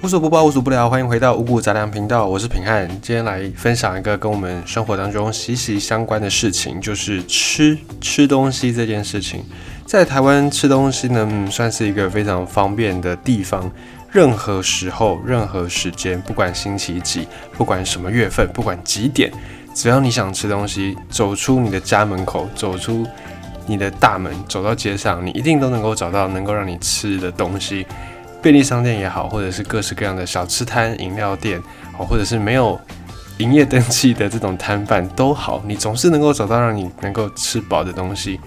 无所不报，无所不聊，欢迎回到五谷杂粮频道，我是平汉。今天来分享一个跟我们生活当中息息相关的事情，就是吃吃东西这件事情。在台湾吃东西呢，算是一个非常方便的地方。任何时候、任何时间，不管星期几，不管什么月份，不管几点，只要你想吃东西，走出你的家门口，走出你的大门，走到街上，你一定都能够找到能够让你吃的东西。便利商店也好，或者是各式各样的小吃摊、饮料店，哦，或者是没有营业登记的这种摊贩都好，你总是能够找到让你能够吃饱的东西。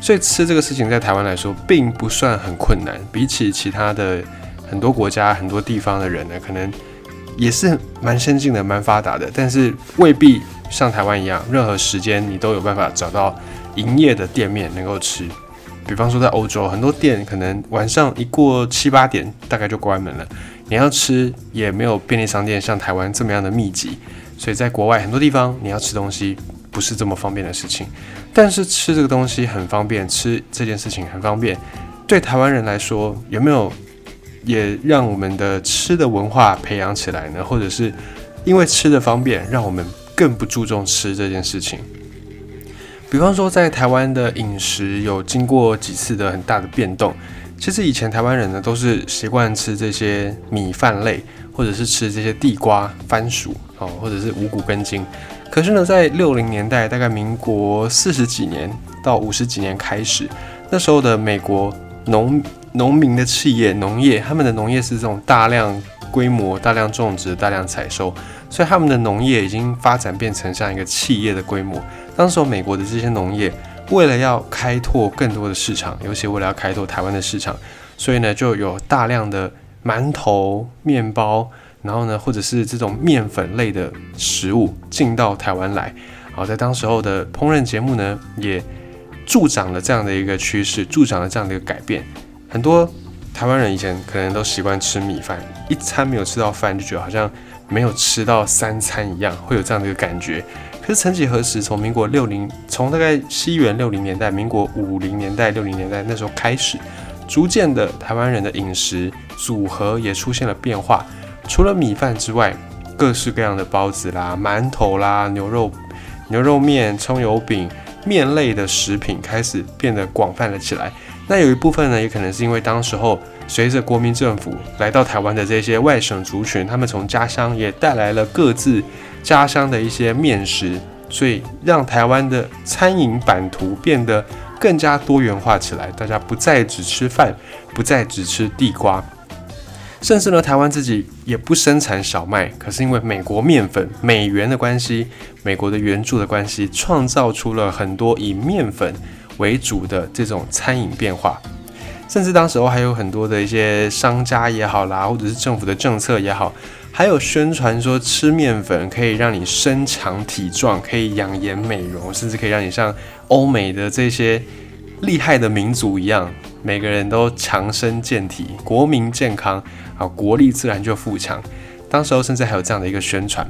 所以吃这个事情在台湾来说，并不算很困难。比起其他的很多国家、很多地方的人呢，可能也是蛮先进的、蛮发达的，但是未必像台湾一样，任何时间你都有办法找到营业的店面能够吃。比方说，在欧洲很多店可能晚上一过七八点，大概就关门了。你要吃也没有便利商店像台湾这么样的密集，所以在国外很多地方你要吃东西不是这么方便的事情。但是吃这个东西很方便，吃这件事情很方便。对台湾人来说，有没有也让我们的吃的文化培养起来呢？或者是因为吃的方便，让我们更不注重吃这件事情？比方说，在台湾的饮食有经过几次的很大的变动。其实以前台湾人呢，都是习惯吃这些米饭类，或者是吃这些地瓜、番薯哦，或者是五谷根茎。可是呢，在六零年代，大概民国四十几年到五十几年开始，那时候的美国农农民的企业农业，他们的农业是这种大量规模、大量种植、大量采收，所以他们的农业已经发展变成像一个企业的规模。当时美国的这些农业为了要开拓更多的市场，尤其为了要开拓台湾的市场，所以呢就有大量的馒头、面包，然后呢或者是这种面粉类的食物进到台湾来。好，在当时候的烹饪节目呢也助长了这样的一个趋势，助长了这样的一个改变。很多台湾人以前可能都习惯吃米饭，一餐没有吃到饭就觉得好像没有吃到三餐一样，会有这样的一个感觉。可是曾几何时，从民国六零，从大概西元六零年代、民国五零年代、六零年代那时候开始，逐渐的台湾人的饮食组合也出现了变化。除了米饭之外，各式各样的包子啦、馒头啦、牛肉、牛肉面、葱油饼、面类的食品开始变得广泛了起来。那有一部分呢，也可能是因为当时候随着国民政府来到台湾的这些外省族群，他们从家乡也带来了各自。家乡的一些面食，所以让台湾的餐饮版图变得更加多元化起来。大家不再只吃饭，不再只吃地瓜，甚至呢，台湾自己也不生产小麦。可是因为美国面粉、美元的关系，美国的援助的关系，创造出了很多以面粉为主的这种餐饮变化。甚至当时候还有很多的一些商家也好啦，或者是政府的政策也好。还有宣传说吃面粉可以让你身强体壮，可以养颜美容，甚至可以让你像欧美的这些厉害的民族一样，每个人都强身健体，国民健康啊，国力自然就富强。当时候甚至还有这样的一个宣传。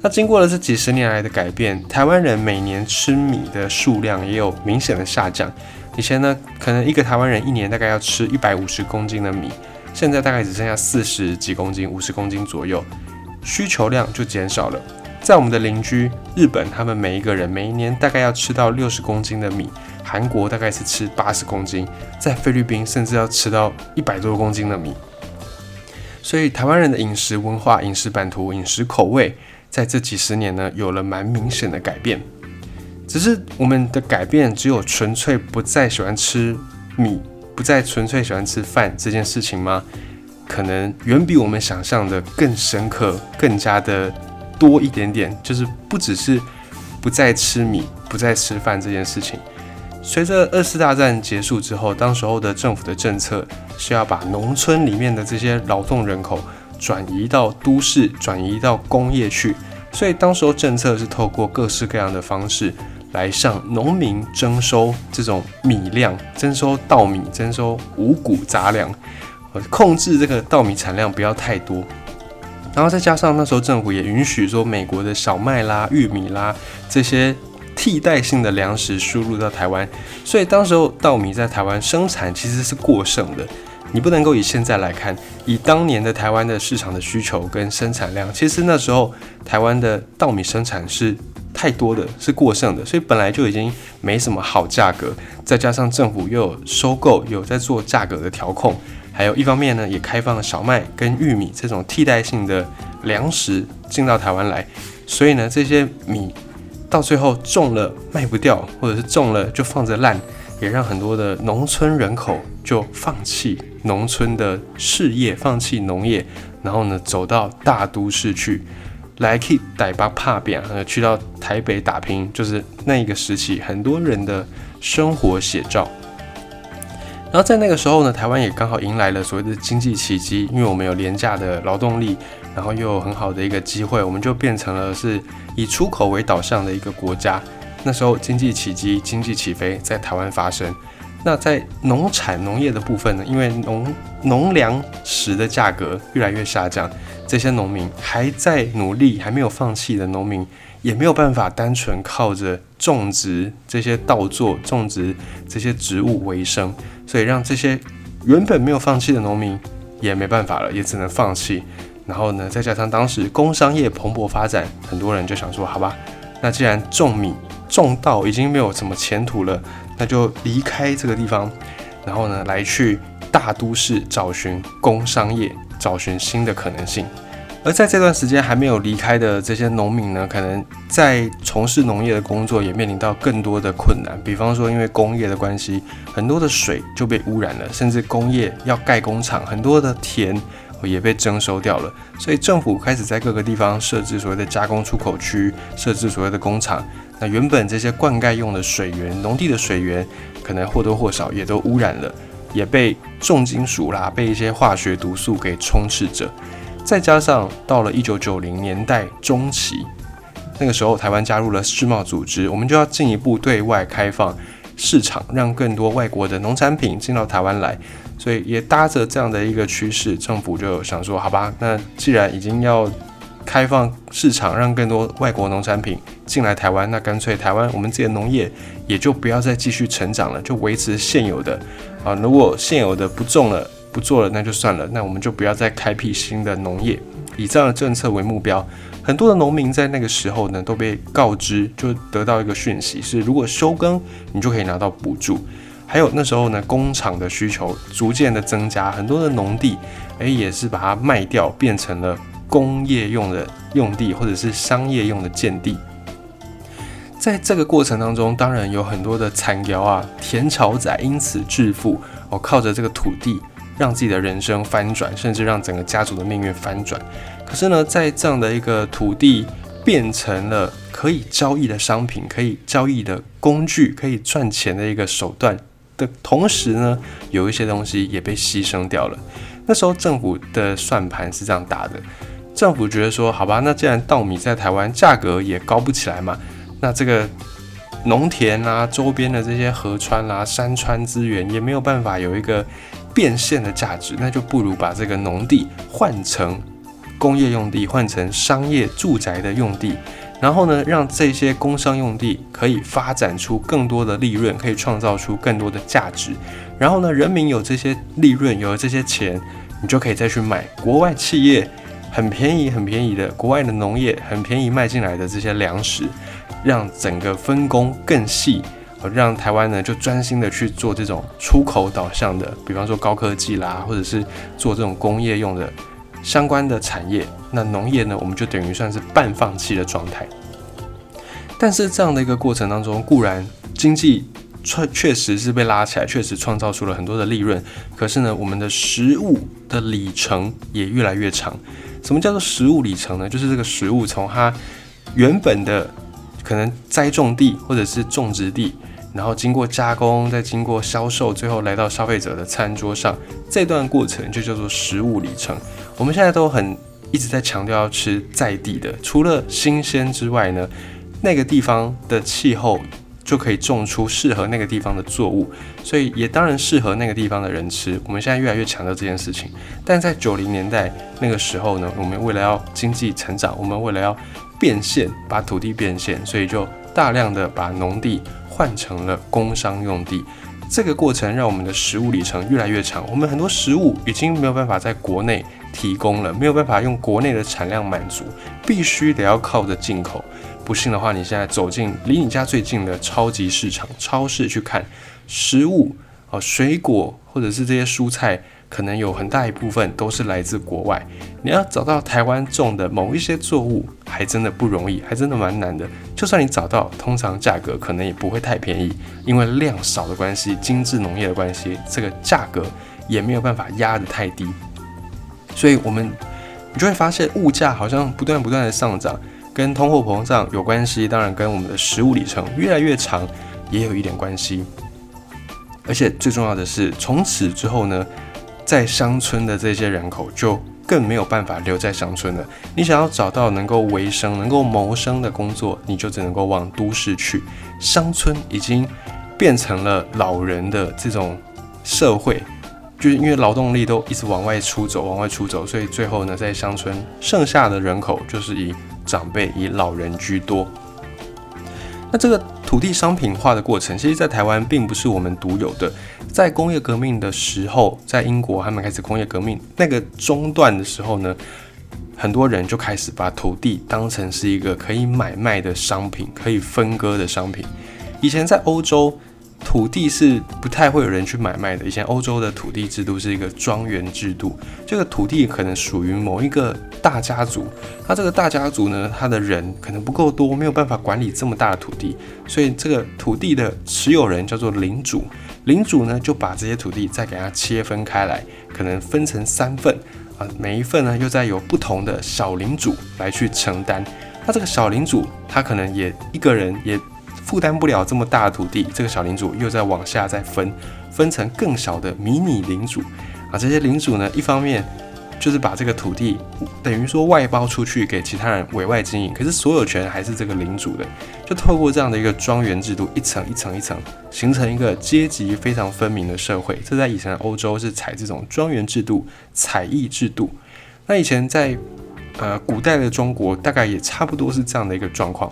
那经过了这几十年来的改变，台湾人每年吃米的数量也有明显的下降。以前呢，可能一个台湾人一年大概要吃一百五十公斤的米。现在大概只剩下四十几公斤、五十公斤左右，需求量就减少了。在我们的邻居日本，他们每一个人每一年大概要吃到六十公斤的米；韩国大概是吃八十公斤，在菲律宾甚至要吃到一百多公斤的米。所以，台湾人的饮食文化、饮食版图、饮食口味，在这几十年呢，有了蛮明显的改变。只是我们的改变，只有纯粹不再喜欢吃米。不再纯粹喜欢吃饭这件事情吗？可能远比我们想象的更深刻，更加的多一点点。就是不只是不再吃米、不再吃饭这件事情。随着二次大战结束之后，当时候的政府的政策是要把农村里面的这些劳动人口转移到都市、转移到工业去，所以当时候政策是透过各式各样的方式。来向农民征收这种米量，征收稻米，征收五谷杂粮，控制这个稻米产量不要太多。然后再加上那时候政府也允许说美国的小麦啦、玉米啦这些替代性的粮食输入到台湾，所以当时候稻米在台湾生产其实是过剩的。你不能够以现在来看，以当年的台湾的市场的需求跟生产量，其实那时候台湾的稻米生产是太多的，是过剩的，所以本来就已经没什么好价格，再加上政府又有收购，有在做价格的调控，还有一方面呢，也开放了小麦跟玉米这种替代性的粮食进到台湾来，所以呢，这些米到最后种了卖不掉，或者是种了就放着烂。也让很多的农村人口就放弃农村的事业，放弃农业，然后呢走到大都市去，来去台北怕扁，呃，去到台北打拼，就是那一个时期很多人的生活写照。然后在那个时候呢，台湾也刚好迎来了所谓的经济奇迹，因为我们有廉价的劳动力，然后又有很好的一个机会，我们就变成了是以出口为导向的一个国家。那时候经济奇迹、经济起飞在台湾发生。那在农产农业的部分呢？因为农农粮食的价格越来越下降，这些农民还在努力、还没有放弃的农民，也没有办法单纯靠着种植这些稻作、种植这些植物为生，所以让这些原本没有放弃的农民也没办法了，也只能放弃。然后呢，再加上当时工商业蓬勃发展，很多人就想说：好吧，那既然种米。种稻已经没有什么前途了，那就离开这个地方，然后呢，来去大都市找寻工商业，找寻新的可能性。而在这段时间还没有离开的这些农民呢，可能在从事农业的工作也面临到更多的困难。比方说，因为工业的关系，很多的水就被污染了，甚至工业要盖工厂，很多的田也被征收掉了。所以政府开始在各个地方设置所谓的加工出口区，设置所谓的工厂。那原本这些灌溉用的水源，农地的水源，可能或多或少也都污染了，也被重金属啦，被一些化学毒素给充斥着。再加上到了一九九零年代中期，那个时候台湾加入了世贸组织，我们就要进一步对外开放市场，让更多外国的农产品进到台湾来。所以也搭着这样的一个趋势，政府就想说，好吧，那既然已经要开放市场，让更多外国农产品进来台湾，那干脆台湾我们自己的农业也就不要再继续成长了，就维持现有的啊。如果现有的不种了、不做了，那就算了，那我们就不要再开辟新的农业，以这样的政策为目标。很多的农民在那个时候呢，都被告知，就得到一个讯息是：如果休耕，你就可以拿到补助。还有那时候呢，工厂的需求逐渐的增加，很多的农地，诶，也是把它卖掉，变成了。工业用的用地，或者是商业用的建地，在这个过程当中，当然有很多的惨摇啊，田桥仔因此致富，哦，靠着这个土地让自己的人生翻转，甚至让整个家族的命运翻转。可是呢，在这样的一个土地变成了可以交易的商品、可以交易的工具、可以赚钱的一个手段的同时呢，有一些东西也被牺牲掉了。那时候政府的算盘是这样打的。政府觉得说，好吧，那既然稻米在台湾价格也高不起来嘛，那这个农田啊，周边的这些河川啦、山川资源也没有办法有一个变现的价值，那就不如把这个农地换成工业用地，换成商业住宅的用地，然后呢，让这些工商用地可以发展出更多的利润，可以创造出更多的价值，然后呢，人民有这些利润，有了这些钱，你就可以再去买国外企业。很便宜、很便宜的国外的农业，很便宜卖进来的这些粮食，让整个分工更细，让台湾呢就专心的去做这种出口导向的，比方说高科技啦，或者是做这种工业用的相关的产业。那农业呢，我们就等于算是半放弃的状态。但是这样的一个过程当中，固然经济确确实是被拉起来，确实创造出了很多的利润，可是呢，我们的食物的里程也越来越长。什么叫做食物里程呢？就是这个食物从它原本的可能栽种地或者是种植地，然后经过加工，再经过销售，最后来到消费者的餐桌上，这段过程就叫做食物里程。我们现在都很一直在强调要吃在地的，除了新鲜之外呢，那个地方的气候。就可以种出适合那个地方的作物，所以也当然适合那个地方的人吃。我们现在越来越强调这件事情，但在九零年代那个时候呢，我们为了要经济成长，我们为了要变现，把土地变现，所以就大量的把农地换成了工商用地。这个过程让我们的食物里程越来越长，我们很多食物已经没有办法在国内提供了，没有办法用国内的产量满足，必须得要靠着进口。不信的话，你现在走进离你家最近的超级市场、超市去看，食物啊、水果或者是这些蔬菜。可能有很大一部分都是来自国外，你要找到台湾种的某一些作物，还真的不容易，还真的蛮难的。就算你找到，通常价格可能也不会太便宜，因为量少的关系，精致农业的关系，这个价格也没有办法压得太低。所以，我们你就会发现物价好像不断不断的上涨，跟通货膨胀有关系，当然跟我们的食物里程越来越长也有一点关系。而且最重要的是，从此之后呢？在乡村的这些人口就更没有办法留在乡村了。你想要找到能够维生、能够谋生的工作，你就只能够往都市去。乡村已经变成了老人的这种社会，就是因为劳动力都一直往外出走、往外出走，所以最后呢，在乡村剩下的人口就是以长辈、以老人居多。那这个土地商品化的过程，其实，在台湾并不是我们独有的。在工业革命的时候，在英国他们开始工业革命那个中段的时候呢，很多人就开始把土地当成是一个可以买卖的商品，可以分割的商品。以前在欧洲。土地是不太会有人去买卖的。以前欧洲的土地制度是一个庄园制度，这个土地可能属于某一个大家族。那这个大家族呢，他的人可能不够多，没有办法管理这么大的土地，所以这个土地的持有人叫做领主。领主呢，就把这些土地再给它切分开来，可能分成三份啊，每一份呢又再有不同的小领主来去承担。那这个小领主他可能也一个人也。负担不了这么大的土地，这个小领主又在往下再分，分成更小的迷你领主啊。这些领主呢，一方面就是把这个土地等于说外包出去给其他人委外经营，可是所有权还是这个领主的。就透过这样的一个庄园制度，一层一层一层，形成一个阶级非常分明的社会。这在以前的欧洲是采这种庄园制度、采邑制度。那以前在呃古代的中国，大概也差不多是这样的一个状况。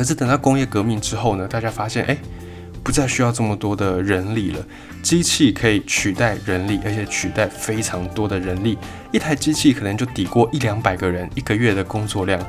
可是等到工业革命之后呢，大家发现，哎，不再需要这么多的人力了，机器可以取代人力，而且取代非常多的人力。一台机器可能就抵过一两百个人一个月的工作量，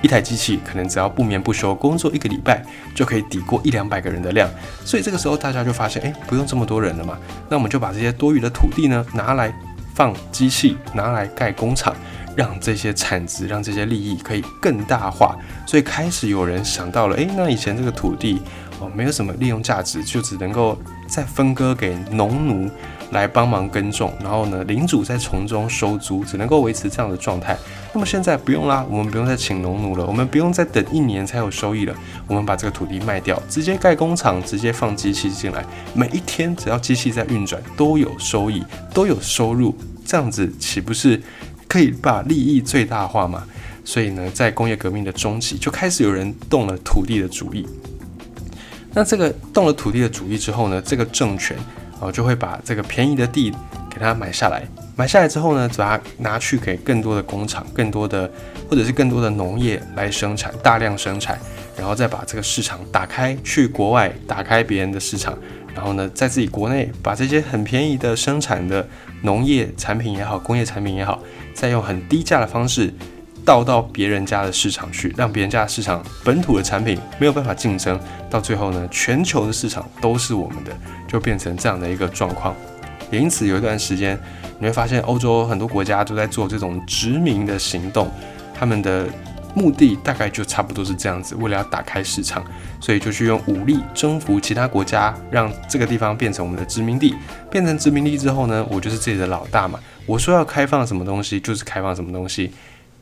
一台机器可能只要不眠不休工作一个礼拜，就可以抵过一两百个人的量。所以这个时候大家就发现，哎，不用这么多人了嘛，那我们就把这些多余的土地呢，拿来放机器，拿来盖工厂。让这些产值，让这些利益可以更大化，所以开始有人想到了，诶，那以前这个土地哦，没有什么利用价值，就只能够再分割给农奴来帮忙耕种，然后呢，领主在从中收租，只能够维持这样的状态。那么现在不用啦，我们不用再请农奴了，我们不用再等一年才有收益了，我们把这个土地卖掉，直接盖工厂，直接放机器进来，每一天只要机器在运转，都有收益，都有收入，这样子岂不是？可以把利益最大化嘛？所以呢，在工业革命的中期就开始有人动了土地的主意。那这个动了土地的主意之后呢，这个政权哦就会把这个便宜的地给它买下来。买下来之后呢，把它拿去给更多的工厂、更多的或者是更多的农业来生产，大量生产，然后再把这个市场打开，去国外打开别人的市场。然后呢，在自己国内把这些很便宜的生产的农业产品也好，工业产品也好，再用很低价的方式倒到别人家的市场去，让别人家的市场本土的产品没有办法竞争，到最后呢，全球的市场都是我们的，就变成这样的一个状况。也因此有一段时间，你会发现欧洲很多国家都在做这种殖民的行动，他们的。目的大概就差不多是这样子，为了要打开市场，所以就去用武力征服其他国家，让这个地方变成我们的殖民地。变成殖民地之后呢，我就是这里的老大嘛。我说要开放什么东西，就是开放什么东西。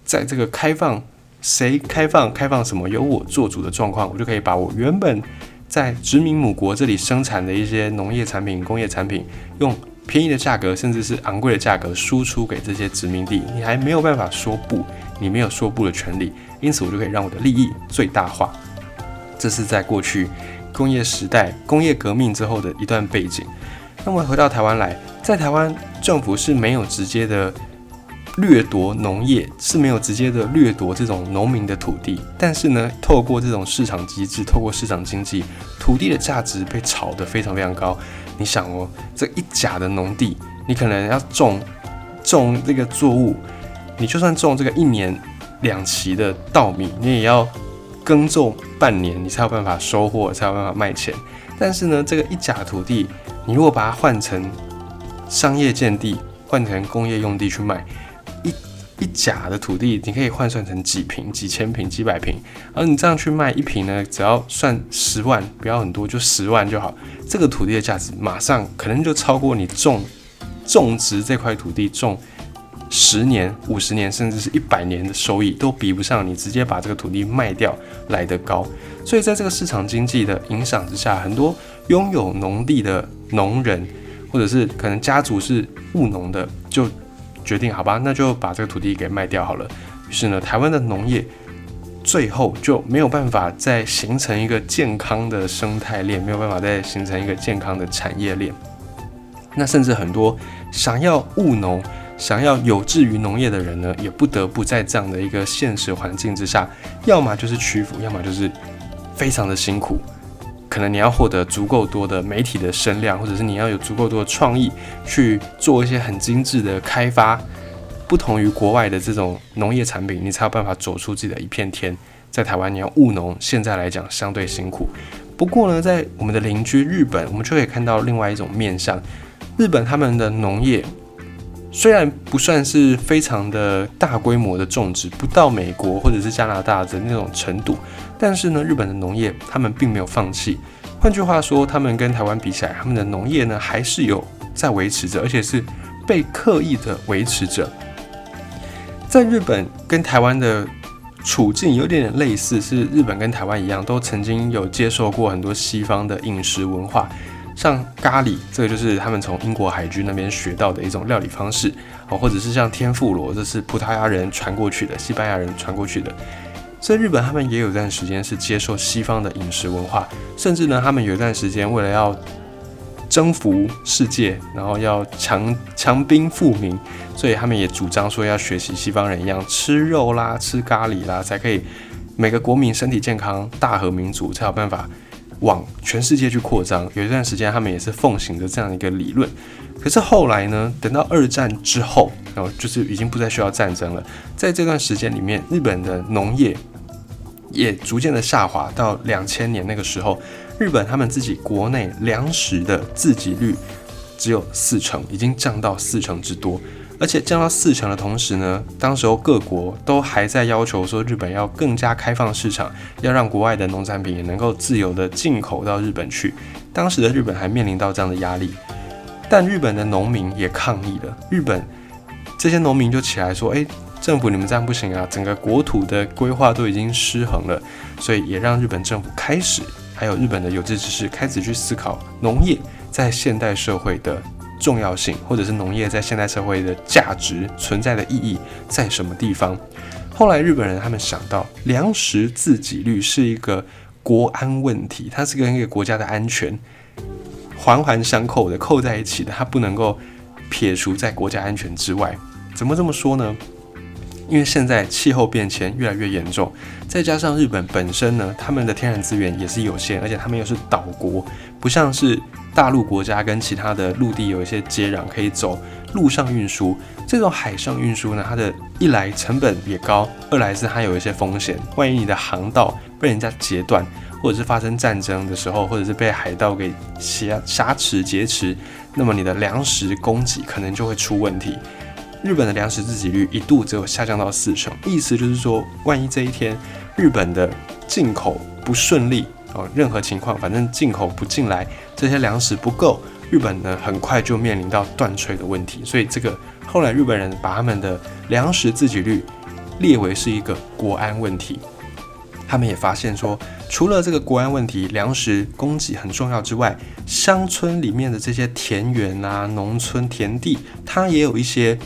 在这个开放谁开放开放什么由我做主的状况，我就可以把我原本在殖民母国这里生产的一些农业产品、工业产品，用便宜的价格，甚至是昂贵的价格输出给这些殖民地。你还没有办法说不。你没有说不的权利，因此我就可以让我的利益最大化。这是在过去工业时代、工业革命之后的一段背景。那么回到台湾来，在台湾政府是没有直接的掠夺农业，是没有直接的掠夺这种农民的土地。但是呢，透过这种市场机制，透过市场经济，土地的价值被炒得非常非常高。你想哦，这一甲的农地，你可能要种种这个作物，你就算种这个一年两期的稻米，你也要耕种半年，你才有办法收获，才有办法卖钱。但是呢，这个一甲土地，你如果把它换成商业建地，换成工业用地去卖，一一甲的土地，你可以换算成几平、几千平、几百平，而你这样去卖一平呢，只要算十万，不要很多，就十万就好。这个土地的价值马上可能就超过你种种植这块土地种十年、五十年，甚至是一百年的收益都比不上你直接把这个土地卖掉来得高。所以在这个市场经济的影响之下，很多拥有农地的农人，或者是可能家族是务农的，就决定好吧，那就把这个土地给卖掉好了。于是呢，台湾的农业最后就没有办法再形成一个健康的生态链，没有办法再形成一个健康的产业链。那甚至很多想要务农、想要有志于农业的人呢，也不得不在这样的一个现实环境之下，要么就是屈服，要么就是非常的辛苦。可能你要获得足够多的媒体的声量，或者是你要有足够多的创意去做一些很精致的开发，不同于国外的这种农业产品，你才有办法走出自己的一片天。在台湾，你要务农，现在来讲相对辛苦。不过呢，在我们的邻居日本，我们就可以看到另外一种面向。日本他们的农业虽然不算是非常的大规模的种植，不到美国或者是加拿大的那种程度。但是呢，日本的农业他们并没有放弃。换句话说，他们跟台湾比起来，他们的农业呢还是有在维持着，而且是被刻意的维持着。在日本跟台湾的处境有点点类似，是日本跟台湾一样，都曾经有接受过很多西方的饮食文化，像咖喱，这个就是他们从英国海军那边学到的一种料理方式，哦，或者是像天妇罗，这是葡萄牙人传过去的，西班牙人传过去的。所以日本他们也有一段时间是接受西方的饮食文化，甚至呢，他们有一段时间为了要征服世界，然后要强强兵富民，所以他们也主张说要学习西方人一样吃肉啦、吃咖喱啦，才可以每个国民身体健康、大和民主，才有办法往全世界去扩张。有一段时间他们也是奉行着这样一个理论。可是后来呢，等到二战之后，然后就是已经不再需要战争了，在这段时间里面，日本的农业。也逐渐的下滑，到两千年那个时候，日本他们自己国内粮食的自给率只有四成，已经降到四成之多。而且降到四成的同时呢，当时候各国都还在要求说，日本要更加开放市场，要让国外的农产品也能够自由的进口到日本去。当时的日本还面临到这样的压力，但日本的农民也抗议了，日本这些农民就起来说，哎。政府，你们这样不行啊！整个国土的规划都已经失衡了，所以也让日本政府开始，还有日本的有志之士开始去思考农业在现代社会的重要性，或者是农业在现代社会的价值存在的意义在什么地方。后来日本人他们想到，粮食自给率是一个国安问题，它是跟一个国家的安全环环相扣的，扣在一起的，它不能够撇除在国家安全之外。怎么这么说呢？因为现在气候变迁越来越严重，再加上日本本身呢，他们的天然资源也是有限，而且他们又是岛国，不像是大陆国家跟其他的陆地有一些接壤，可以走陆上运输。这种海上运输呢，它的一来成本也高，二来是它有一些风险。万一你的航道被人家截断，或者是发生战争的时候，或者是被海盗给挟挟持劫持，那么你的粮食供给可能就会出问题。日本的粮食自给率一度只有下降到四成，意思就是说，万一这一天日本的进口不顺利哦，任何情况，反正进口不进来，这些粮食不够，日本呢很快就面临到断炊的问题。所以这个后来日本人把他们的粮食自给率列为是一个国安问题。他们也发现说，除了这个国安问题，粮食供给很重要之外，乡村里面的这些田园啊、农村田地，它也有一些。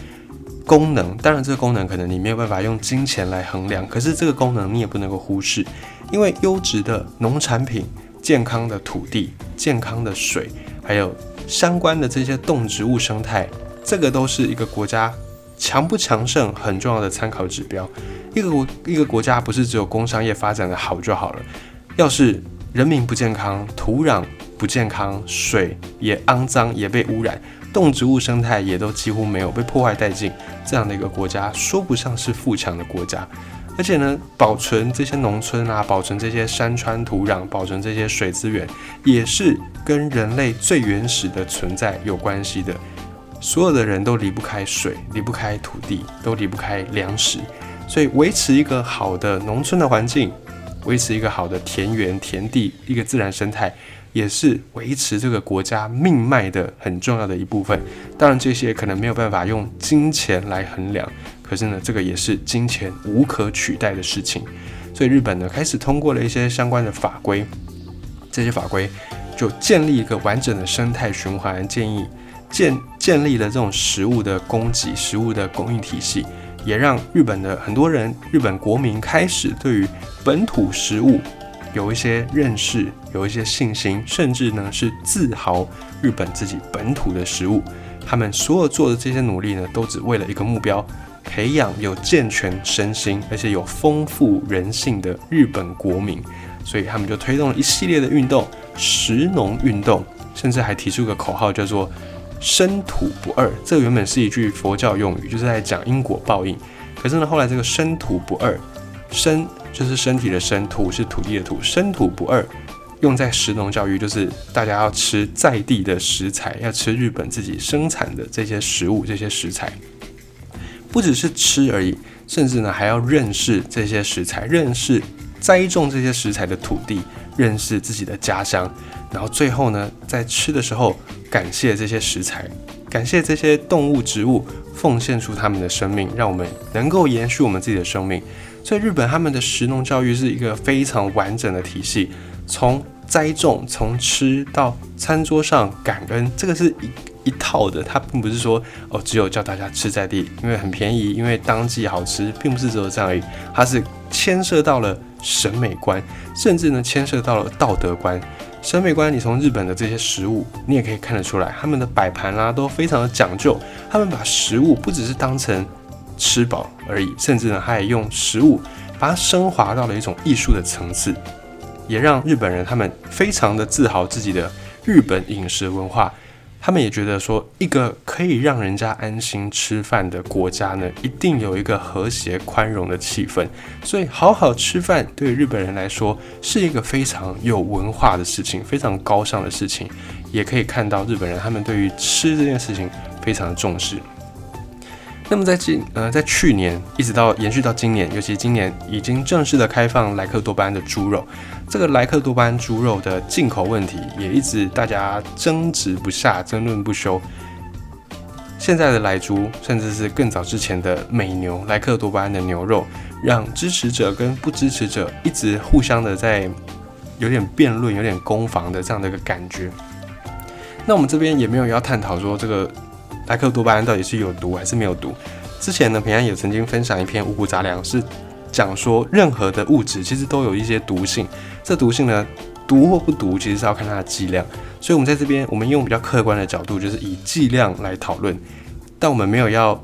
功能当然，这个功能可能你没有办法用金钱来衡量，可是这个功能你也不能够忽视，因为优质的农产品、健康的土地、健康的水，还有相关的这些动植物生态，这个都是一个国家强不强盛很重要的参考指标。一个国一个国家不是只有工商业发展的好就好了，要是人民不健康，土壤不健康，水也肮脏，也被污染，动植物生态也都几乎没有被破坏殆尽，这样的一个国家说不上是富强的国家。而且呢，保存这些农村啊，保存这些山川土壤，保存这些水资源，也是跟人类最原始的存在有关系的。所有的人都离不开水，离不开土地，都离不开粮食，所以维持一个好的农村的环境，维持一个好的田园田地，一个自然生态，也是维持这个国家命脉的很重要的一部分。当然，这些可能没有办法用金钱来衡量。可是呢，这个也是金钱无可取代的事情，所以日本呢开始通过了一些相关的法规，这些法规就建立一个完整的生态循环，建议建建立了这种食物的供给、食物的供应体系，也让日本的很多人、日本国民开始对于本土食物有一些认识、有一些信心，甚至呢是自豪日本自己本土的食物。他们所有做的这些努力呢，都只为了一个目标。培养有健全身心，而且有丰富人性的日本国民，所以他们就推动了一系列的运动，食农运动，甚至还提出个口号叫做“生土不二”。这原本是一句佛教用语，就是在讲因果报应。可是呢，后来这个“生土不二”，生就是身体的生，土是土地的土，生土不二用在食农教育，就是大家要吃在地的食材，要吃日本自己生产的这些食物，这些食材。不只是吃而已，甚至呢还要认识这些食材，认识栽种这些食材的土地，认识自己的家乡，然后最后呢在吃的时候感谢这些食材，感谢这些动物植物奉献出他们的生命，让我们能够延续我们自己的生命。所以日本他们的食农教育是一个非常完整的体系，从栽种，从吃到餐桌上感恩，这个是一。一套的，它并不是说哦，只有叫大家吃在地，因为很便宜，因为当季好吃，并不是只有这样而已。它是牵涉到了审美观，甚至呢牵涉到了道德观。审美观，你从日本的这些食物，你也可以看得出来，他们的摆盘啦都非常的讲究。他们把食物不只是当成吃饱而已，甚至呢还用食物把它升华到了一种艺术的层次，也让日本人他们非常的自豪自己的日本饮食文化。他们也觉得说，一个可以让人家安心吃饭的国家呢，一定有一个和谐宽容的气氛。所以，好好吃饭对日本人来说是一个非常有文化的事情，非常高尚的事情。也可以看到日本人他们对于吃这件事情非常的重视。那么在今呃在去年一直到延续到今年，尤其今年已经正式的开放莱克多巴胺的猪肉，这个莱克多巴胺猪肉的进口问题也一直大家争执不下、争论不休。现在的莱猪，甚至是更早之前的美牛莱克多巴胺的牛肉，让支持者跟不支持者一直互相的在有点辩论、有点攻防的这样的一个感觉。那我们这边也没有要探讨说这个。莱克多巴胺到底是有毒还是没有毒？之前呢，平安也曾经分享一篇五谷杂粮，是讲说任何的物质其实都有一些毒性。这毒性呢，毒或不毒，其实是要看它的剂量。所以，我们在这边，我们用比较客观的角度，就是以剂量来讨论。但我们没有要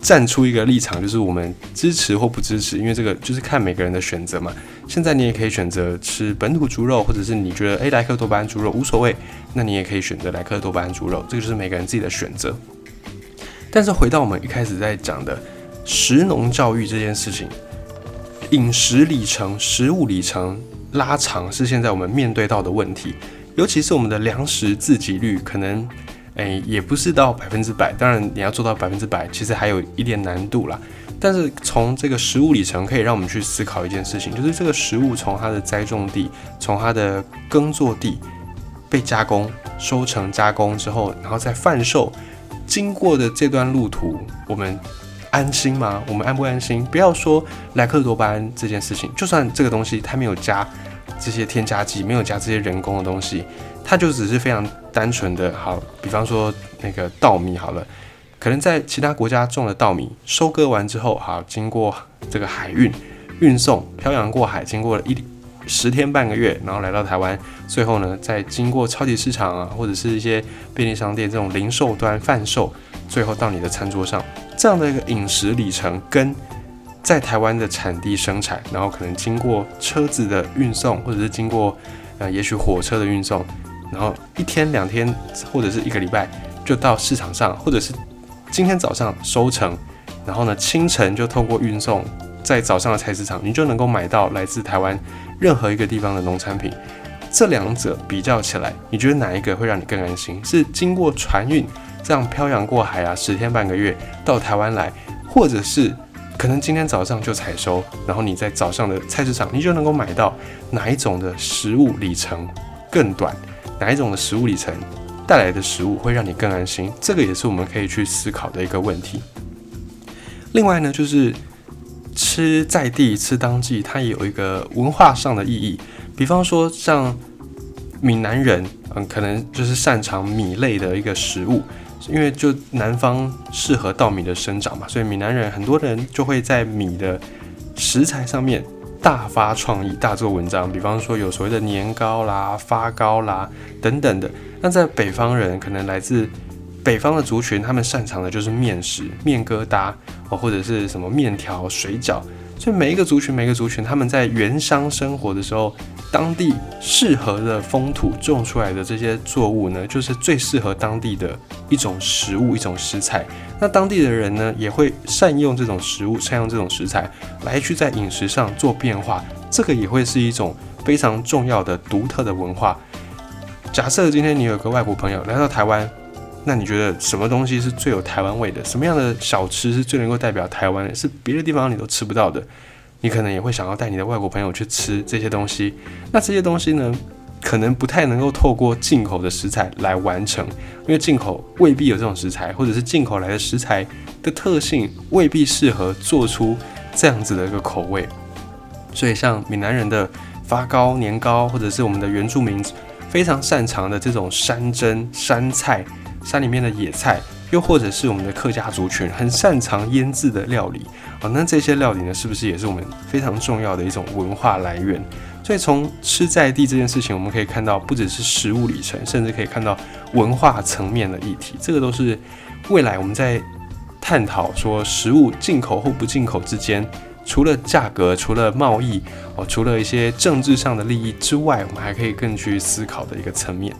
站出一个立场，就是我们支持或不支持，因为这个就是看每个人的选择嘛。现在你也可以选择吃本土猪肉，或者是你觉得诶莱克多巴胺猪肉无所谓，那你也可以选择莱克多巴胺猪肉，这个就是每个人自己的选择。但是回到我们一开始在讲的食农教育这件事情，饮食里程、食物里程拉长是现在我们面对到的问题，尤其是我们的粮食自给率可能诶也不是到百分之百，当然你要做到百分之百，其实还有一点难度啦。但是从这个食物里程可以让我们去思考一件事情，就是这个食物从它的栽种地、从它的耕作地被加工、收成、加工之后，然后再贩售，经过的这段路途，我们安心吗？我们安不安心？不要说莱克多巴胺这件事情，就算这个东西它没有加这些添加剂，没有加这些人工的东西，它就只是非常单纯的，好，比方说那个稻米好了。可能在其他国家种的稻米，收割完之后，好经过这个海运运送，漂洋过海，经过了一十天半个月，然后来到台湾，最后呢，再经过超级市场啊，或者是一些便利商店这种零售端贩售，最后到你的餐桌上，这样的一个饮食里程，跟在台湾的产地生产，然后可能经过车子的运送，或者是经过呃，也许火车的运送，然后一天两天或者是一个礼拜就到市场上，或者是今天早上收成，然后呢清晨就透过运送，在早上的菜市场，你就能够买到来自台湾任何一个地方的农产品。这两者比较起来，你觉得哪一个会让你更安心？是经过船运这样漂洋过海啊，十天半个月到台湾来，或者是可能今天早上就采收，然后你在早上的菜市场，你就能够买到哪一种的食物里程更短？哪一种的食物里程带来的食物会让你更安心？这个也是我们可以去思考的一个问题。另外呢，就是吃在地、吃当季，它也有一个文化上的意义。比方说，像闽南人，嗯，可能就是擅长米类的一个食物，因为就南方适合稻米的生长嘛，所以闽南人很多人就会在米的食材上面。大发创意，大做文章。比方说，有所谓的年糕啦、发糕啦等等的。那在北方人，可能来自北方的族群，他们擅长的就是面食、面疙瘩哦，或者是什么面条、水饺。所以每一个族群，每一个族群，他们在原乡生活的时候。当地适合的风土种出来的这些作物呢，就是最适合当地的一种食物、一种食材。那当地的人呢，也会善用这种食物、善用这种食材来去在饮食上做变化。这个也会是一种非常重要的、独特的文化。假设今天你有个外国朋友来到台湾，那你觉得什么东西是最有台湾味的？什么样的小吃是最能够代表台湾的？是别的地方你都吃不到的？你可能也会想要带你的外国朋友去吃这些东西，那这些东西呢，可能不太能够透过进口的食材来完成，因为进口未必有这种食材，或者是进口来的食材的特性未必适合做出这样子的一个口味。所以像闽南人的发糕、年糕，或者是我们的原住民非常擅长的这种山珍、山菜、山里面的野菜。又或者是我们的客家族群很擅长腌制的料理啊，那这些料理呢，是不是也是我们非常重要的一种文化来源？所以从吃在地这件事情，我们可以看到，不只是食物里程，甚至可以看到文化层面的议题。这个都是未来我们在探讨说食物进口或不进口之间，除了价格、除了贸易哦，除了一些政治上的利益之外，我们还可以更去思考的一个层面。